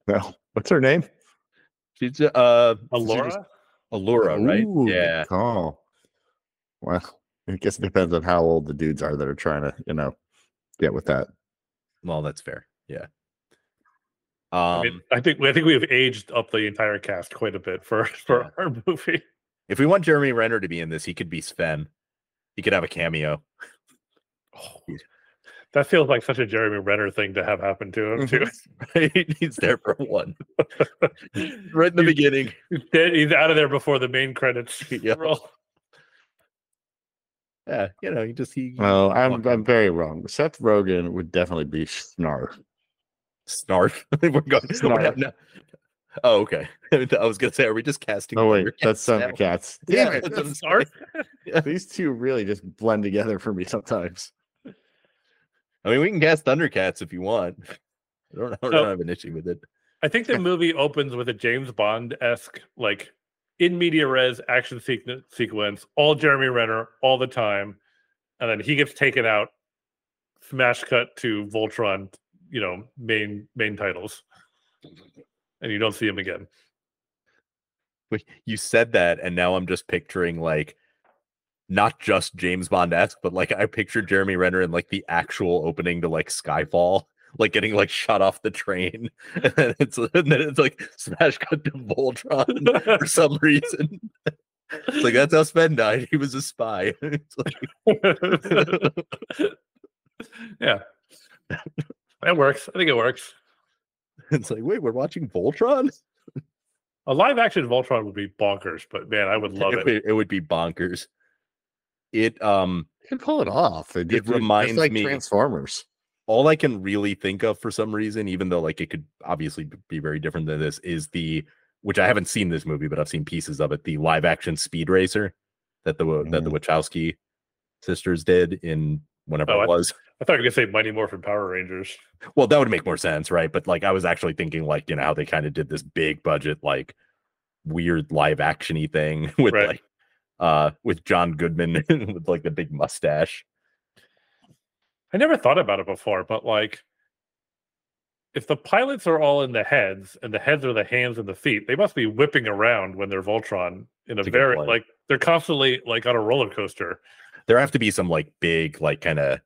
No. What's her name? She's uh Alora? Allura, right? Ooh, Yeah, call. Well, I guess it depends on how old the dudes are that are trying to, you know, get with that. well, that's fair. Yeah. Um, I mean, I think I think we have aged up the entire cast quite a bit for for Yeah. our (laughs) movie. if we want Jeremy Renner to be in this, he could be Sven. He could have a cameo. Oh. That feels like such a Jeremy Renner thing to have happen to him too. (laughs) Right? He's there for one, (laughs) right in the He's- beginning. He's out of there before the main credits (laughs) Yeah. roll. Yeah, you know, he just he. Well, I'm walk I'm very wrong. Seth Rogen would definitely be Snarf. Snarf. We're going. Snarf. no. Oh, okay. (laughs) I was gonna say, are we just casting? Oh wait, Thundercats that's now? Thundercats. (laughs) Yeah, Damn it, I'm that's- Snarf? (laughs) These two really just blend together for me sometimes. I mean, we can cast Thundercats if you want. I don't, I don't So- have an issue with it. I think the movie opens with a James Bond esque, like in media res action sequ- sequence, all Jeremy Renner all the time, and then he gets taken out. Smash cut to Voltron, you know, main main titles, and you don't see him again. Wait, You said that, and now I'm just picturing like not just James Bond esque, but like I pictured Jeremy Renner in like the actual opening to like Skyfall, (laughs) like getting like shot off the train, (laughs) and then it's and then it's like smash cut to Voltron (laughs) for some reason. It's like that's how Sven died. He was a spy. Like, yeah, that works. I think it works. (laughs) it's like wait, we're watching Voltron. A live action Voltron would be bonkers, but man, I would love it, it. would- it would be bonkers. It um You can pull it off. They do- It reminds like me- Transformers. all I can really think of for some reason, even though like it could obviously be very different than this, is the which I haven't seen this movie, but I've seen pieces of it. The live action Speed Racer that the that the Wachowski sisters did in whenever Oh, it I- was. I thought you were gonna say Mighty Morphin Power Rangers. Well, that would make more sense, right? But like I was actually thinking like you know how they kind of did this big budget like weird live actiony thing (laughs) with Right. like uh with John Goodman (laughs) with like the big mustache. I never thought about it before, but like if the pilots are all in the heads and the heads are the hands and the feet, they must be whipping around when they're Voltron in a That's a good very like they're constantly like on a roller coaster There have to be some like big like kind of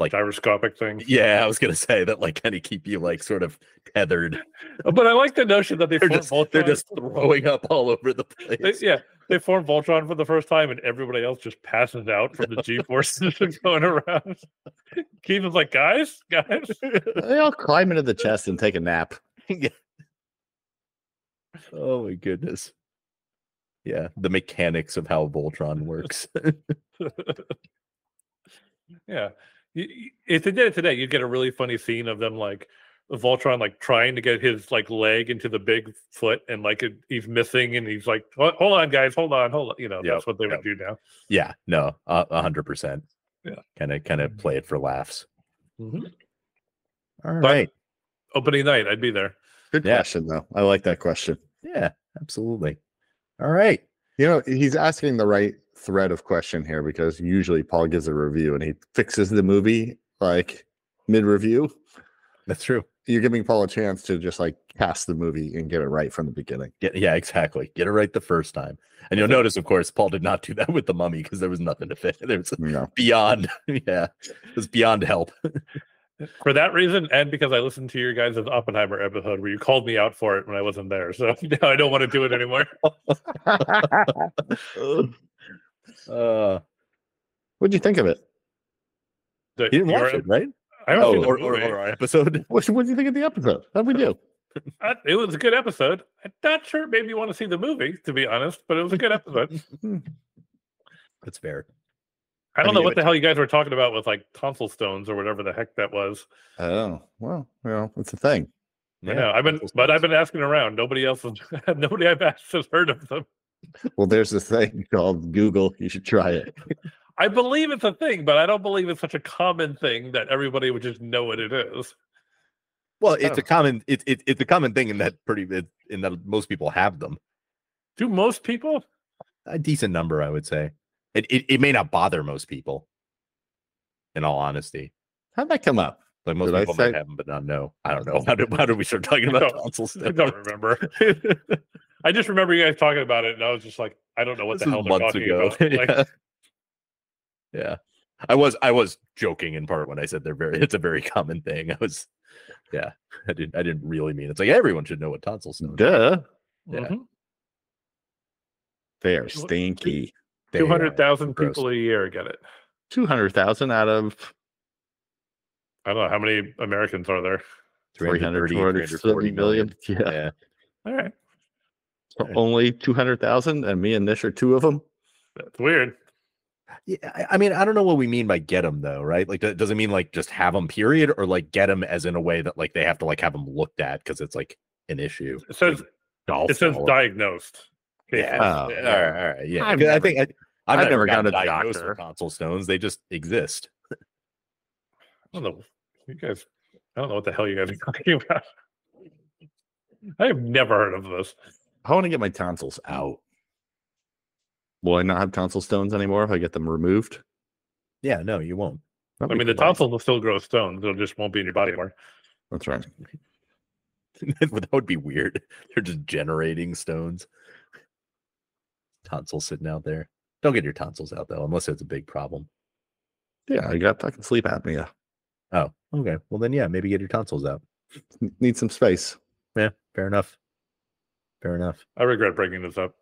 like gyroscopic thing. Yeah, I was gonna say that like kind of keep you like sort of tethered. Uh, but I like the notion that they They're just Voltron. they're just throwing up all over the they- place. yeah, they form Voltron for the first time, and everybody else just passes out from the G (laughs) forces (laughs) going around. (laughs) Keith is like, guys, guys. They all climb into the chest and take a nap. oh my goodness. Yeah, the mechanics of how Voltron works. Yeah. Y- y- If they did it today, you'd get a really funny scene of them like Voltron like trying to get his like leg into the big foot and like it, he's missing and he's like, "Hold hold on, guys, hold on, hold on. You know, Yep, that's what they yep. would do now. yeah, no, a a hundred percent. Yeah. kind of kind of play it for laughs. Mm-hmm. All But- right. Opening night, I'd be there. Good Yeah. question, though. I like that question. Yeah, absolutely. All right. You know, he's asking the right thread of question here because usually Paul gives a review and he fixes the movie like mid review. That's true. You're giving Paul a chance to just like cast the movie and get it right from the beginning. Get, yeah, exactly. Get it right the first time. And you'll notice, of course, Paul did not do that with the mummy because there was nothing to fit. (laughs) There was You know, beyond, (laughs) yeah, it was beyond help. (laughs) For that reason, and because I listened to your guys' of Oppenheimer episode where you called me out for it when I wasn't there, so now I don't want to do it anymore. Uh, what'd you think of it? The- you didn't watch it, right? I don't Oh, or, or, or our episode. (laughs) What what do you think of the episode? How'd we do? (laughs) I- it was a good episode. I'm not sure it made me want to see the movie, to be honest, but it was a good episode. (laughs) That's fair. I don't I know mean, what it- the hell you guys were talking about with like tonsil stones or whatever the heck that was. Oh well, well, it's a thing. I know. I've been, but I've been asking around. Nobody else, has, nobody I've asked has heard of them. Well, there's this thing called Google. You should try it. I believe it's a thing, but I don't believe it's such a common thing that everybody would just know what it is. Well, it's Oh. a common it, it, it's a common thing in that pretty it, in that most people have them. Do most people? A decent number, I would say. It it, it may not bother most people. In all honesty, How'd that come up? like most Did I people say- might have them, but not know. I don't know. (laughs) How did how did we start talking (laughs) about No, tonsils? I don't remember. (laughs) I just remember you guys talking about it, and I was just like, I don't know what This the hell they're talking ago. about. (laughs) Like, yeah. yeah. I was I was joking in part when I said they're very it's a very common thing. I was yeah, I didn't I didn't really mean it's like everyone should know what tonsil stones are. Duh. Yeah. mhm. They are stinky. They two are hundred thousand gross. people a year get it. Two hundred thousand out of I don't know how many Americans are there. 300, 330, 230 million. Yeah. Yeah. All right, So only 200,000 and me and Nish are two of them. that's weird. Yeah, I- I mean, I don't know what we mean by get them though, right? Like, does it mean like just have them, period, or like get them as in a way that like they have to like have them looked at because it's like an issue? It says Golf it says ball. diagnosed. Yeah. Oh, all right, all right, yeah. I've 'cause I think I, I've, I've never, never gotten gone to the diagnosed doctor. with tonsil stones. They just exist. (laughs) I don't know. You guys, I don't know what the hell you guys are talking about. (laughs) I have never heard of this. I want to get my tonsils out. Will I not have tonsil stones anymore if I get them removed? Yeah, no, you won't. That'd I mean, the cool. tonsils will still grow stones. It just won't be in your body anymore. That's right. (laughs) that would be weird. (laughs) They're just generating stones. Tonsils sitting out there. Don't get your tonsils out though, unless it's a big problem. Yeah, I got fucking sleep apnea. Oh, okay. Well then, yeah, maybe get your tonsils out. Need some space. Yeah, fair enough. Fair enough. I regret bringing this up.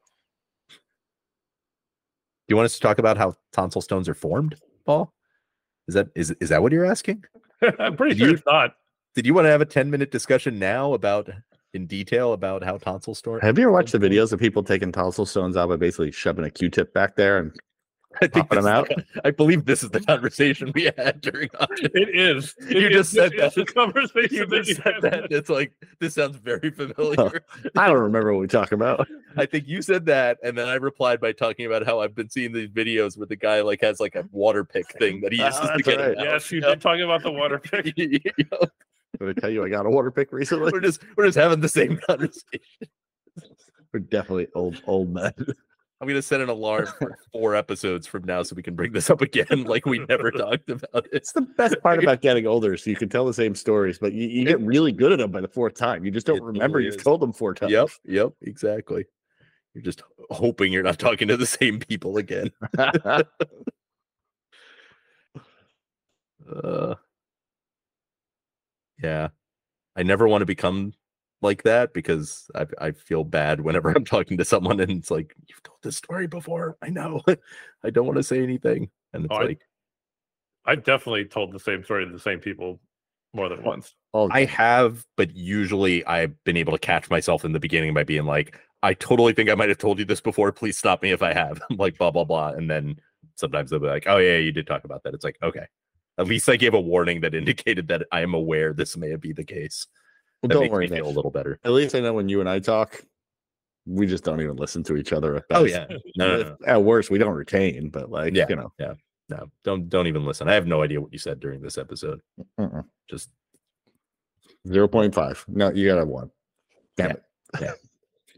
Do you want us to talk about how tonsil stones are formed, Paul? Is that is is that what you're asking? (laughs) I'm pretty Did sure you- it's not. Did you want to have a 10 minute discussion now about in detail about how tonsil store? Have you ever watched the videos of people taking tonsil stones out by basically shoving a Q-tip back there? And I think popping this them is the- I believe this is the conversation we had during. (laughs) It is. It You is- just said that. the conversation You just said had. that. It's like this sounds very familiar. I don't remember what we talk about. I think you said that, and then I replied by talking about how I've been seeing these videos where the guy like has like a water pick thing that he uses ah, to get right. out. Yes, you know? did talk about the water pick. (laughs) You know, Did I tell you I got a water pick recently? we're just we're just having the same (laughs) conversation. We're definitely old old men. I'm gonna set an alarm for (laughs) four episodes from now so we can bring this up again, like we never (laughs) talked about it. It's the best part (laughs) about getting older, so you can tell the same stories, but you, you get really good at them by the fourth time. You just don't It remember you've is. told them four times. Yep, yep, exactly. You're just hoping you're not talking to the same people again. Uh, yeah, I never want to become like that because I I feel bad whenever (laughs) I'm talking to someone and it's like you've told this story before. I know. (laughs) I don't want to say anything, and oh, it's Oh, I- like I definitely told the same story to the same people more than once. All I have, but usually I've been able to catch myself in the beginning by being like, I totally think I might have told you this before. Please stop me if I have. I'm (laughs) like blah blah blah, and then sometimes they'll be like, Oh yeah, you did talk about that. It's like okay. At least I gave a warning that indicated that I am aware this may be the case. Well, don't worry, feel a little better. At least I know when you and I talk, we just don't even listen to each other. At Oh yeah, (laughs) no, no, no, At worst, we don't retain, but like Yeah. you know, yeah, no, don't don't even listen. I have no idea what you said during this episode. uh-uh. Just zero point five. No, you gotta have one. Damn Yeah.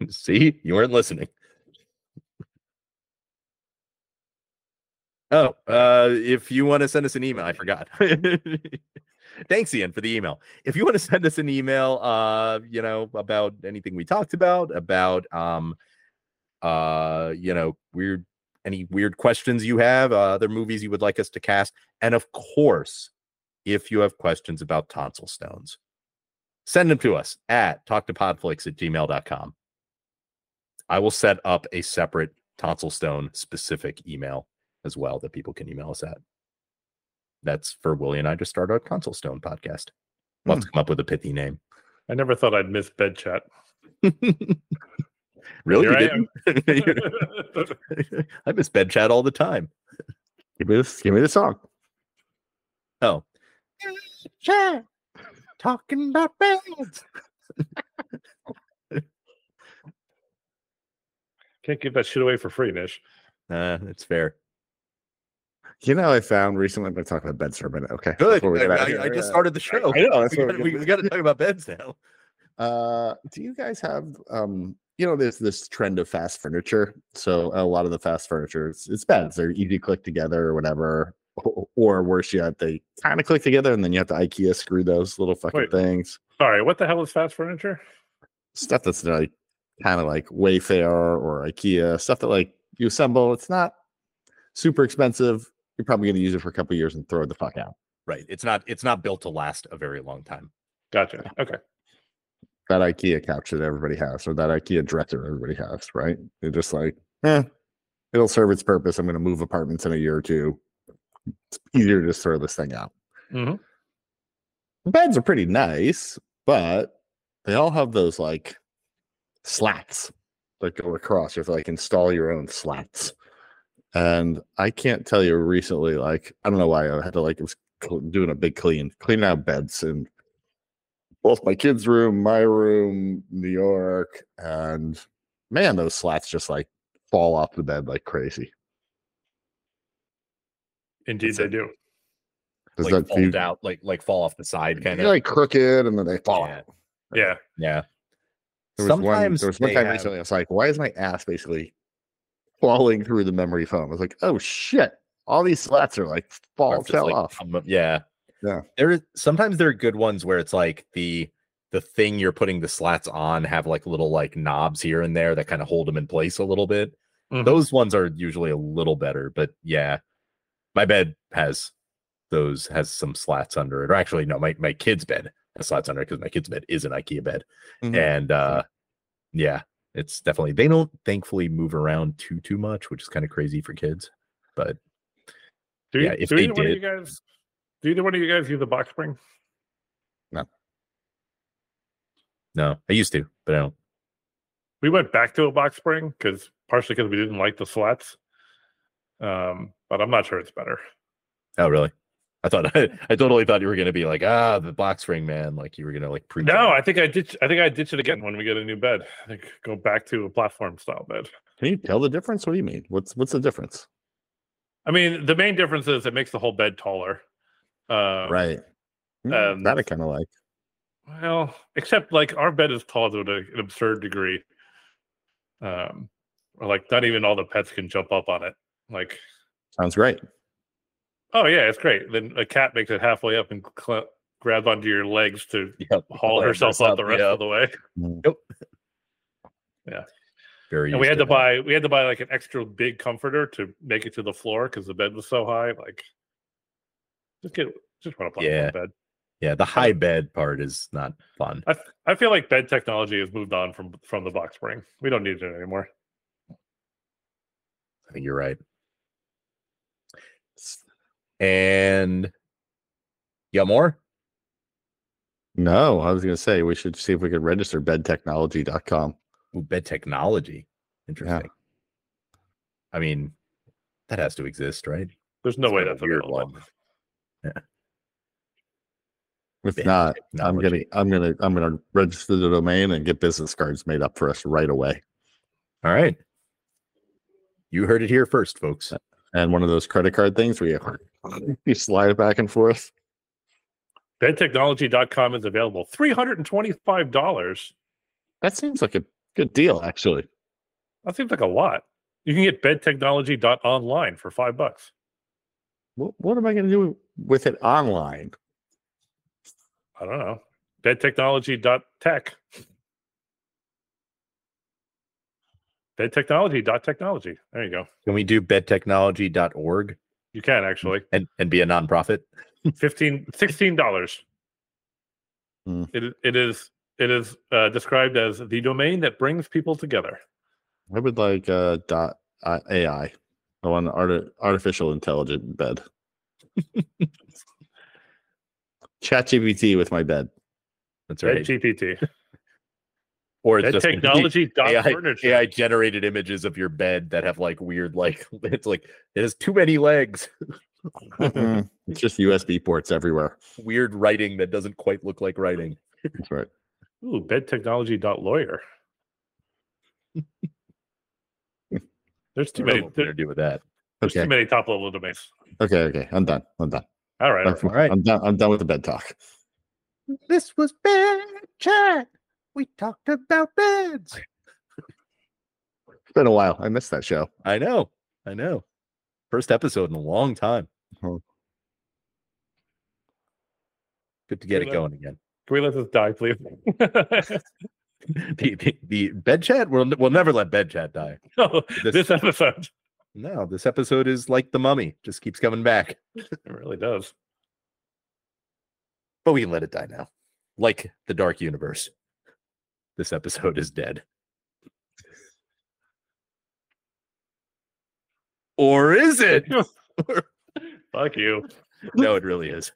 it. (laughs) see, you weren't listening. Oh, uh, if you want to send us an email, I forgot. (laughs) Thanks, Ian, for the email. If you want to send us an email, uh, you know, about anything we talked about, about um, uh, you know, weird any weird questions you have, uh, other movies you would like us to cast, and of course, if you have questions about tonsil stones, send them to us at talktopodflix at gmail.com. I will set up a separate tonsil stone specific email as well that people can email us at. That's for Willie and I to start our Tonsil Stone podcast. We'll have to come up with a pithy name. I never thought I'd miss bed chat. (laughs) really? Here You I didn't? (laughs) I miss bed chat all the time. Give me this. Give me the song. Oh. Chat. Talking about beds. Can't give that shit away for free, Nish. Uh, it's fair. You know, I found recently. I'm going to talk about beds for a minute. Okay. Good. we I, I- here. I just started the show. I know. (laughs) We, got to talk about beds now. Uh, do you guys have um you know there's this trend of fast furniture so a lot of the fast furniture it's, it's beds they're easy to click together or whatever or, or worse yet they kind of click together and then you have to ikea screw those little fucking Wait. things Sorry, what the hell is fast furniture? stuff that's like kind of like wayfair or ikea stuff that like you assemble it's not super expensive you're probably going to use it for a couple years and throw it the fuck out Right. It's not. It's not built to last a very long time. Gotcha. Okay. that ikea couch that everybody has or that ikea dresser everybody has right they're just like eh, it'll serve its purpose i'm going to move apartments in a year or two it's easier to just throw this thing out Mhm. beds are pretty nice but they all have those like slats that go across you have to like install your own slats and i can't tell you recently like i don't know why i had to like it was doing a big clean cleaning out beds and both my kids room my room new york and man those slats just like fall off the bed like crazy Indeed, they do. Does like that fold feel out, like like fall off the side, kind they're of. like crooked and then they fall Yeah. out Yeah. Yeah. There was one. There was one time have- recently. I was like, "Why is my ass basically falling through the memory foam?" I was like, "Oh shit! All these slats are like fall or fell like, off." come up- Yeah. Yeah. There is sometimes there are good ones where it's like the the thing you're putting the slats on have like little like knobs here and there that kind of hold them in place a little bit. Mhm. Those ones are usually a little better, but yeah. My bed has those has some slats under it. Or actually no, my my kid's bed has slats under it because my kid's bed is an IKEA bed. Mhm. And uh yeah, it's definitely they don't thankfully move around too too much, which is kind of crazy for kids. But Do, you, Yeah, you, if do they either one of you did- guys? Do either one of you guys use the box spring? No, no, I used to, but I don't. We went back to a box spring because partially because we didn't like the slats. Um, but I'm not sure it's better. Oh, really? I thought (laughs) I, totally thought you were gonna be like, ah, the box spring man, like you were gonna like preach. No. I think I ditch. I think I ditch it again when we get a new bed. I think go back to a platform style bed. Can you tell the difference? What do you mean? What's what's the difference? I mean, the main difference is it makes the whole bed taller. Uh, right. Mm, um, that I kind of like. Well, except like our bed is tall to an absurd degree. Um, or like not even all the pets can jump up on it. Like, Sounds great. Oh yeah, it's great. Then a cat makes it halfway up and cl- grabs onto your legs to (laughs) Yep, haul climb herself this up the rest yep. of the way. Mm-hmm. Yep. yeah. Very. And we had to that. buy we had to buy like an extra big comforter to make it to the floor because the bed was so high. Like, just get just want to play Yeah. on bed. Yeah, the high bed part is not fun. I, I feel like bed technology has moved on from from the box spring. We don't need it anymore. I think you're right. And you got more? No, I was going to say we should see if we could register bedtechnology.com. Ooh, bed technology. Interesting. I mean, that has to exist, right? There's no It's way that's a weird available. one. If Bed not, I'm gonna. I'm gonna I'm gonna register the domain and get business cards made up for us right away. All right. You heard it here first, folks. And one of those credit card things where you you slide it back and forth. Bedtechnology.com is available. $325. That seems like a good deal, actually. That seems like a lot. You can get bedtechnology.online for five bucks. What, what am I going to do with it online? I don't know. Bedtechnology.tech. Bedtechnology.technology. There you go. Can we do bedtechnology.org You can actually. and, and be a nonprofit? (laughs) 15 $16. Hmm. It, it is it is uh, described as the domain that brings people together. I would like uh, dot uh, AI. I want an art- artificial intelligent bed. (laughs) ChatGPT with my bed. That's right. GPT. Or it's just Bedtechnology AI, furniture. AI generated images of your bed that have like weird, like (laughs) it's like it has too many legs, Mm, (laughs) it's just USB ports everywhere. weird writing that doesn't quite look like writing. (laughs) That's right. Ooh, bedtechnology.lawyer. There's too I don't know many what we're gonna do with that. there's Okay. too many top level domains. Okay. Okay. I'm done. I'm done. All right. all I'm, right. All right. I'm done. I'm done with the bed talk. This was bed chat. We talked about beds. (laughs) It's been a while. I missed that show. I know. I know. First episode in a long time. Oh. Good to get it Good. going again. Can we let this die, please? (laughs) The, the, the bed chat, we'll, we'll never let bed chat die. (laughs) no, This- this episode. No, this episode is like the mummy, just keeps coming back. It really does. But we can let it die now. Like the dark universe. This episode is dead. Or is it? (laughs) Fuck you. (laughs) no, it really is.